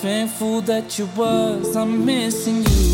Thankful that you was, I'm missing you.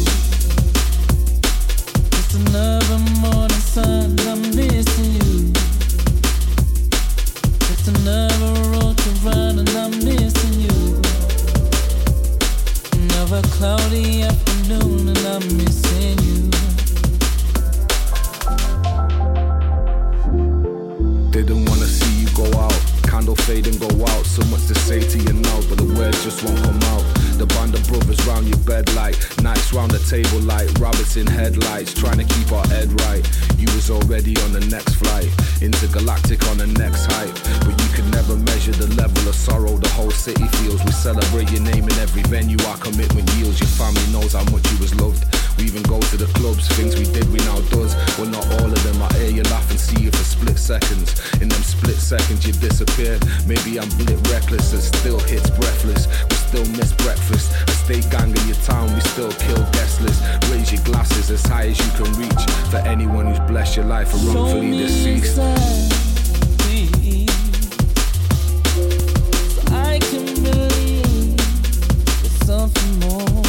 restless. Raise your glasses as high as you can reach for anyone who's blessed your life or wrongfully deceased. I can believe there's something more.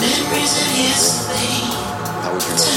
Memories of yesterday. How would you know?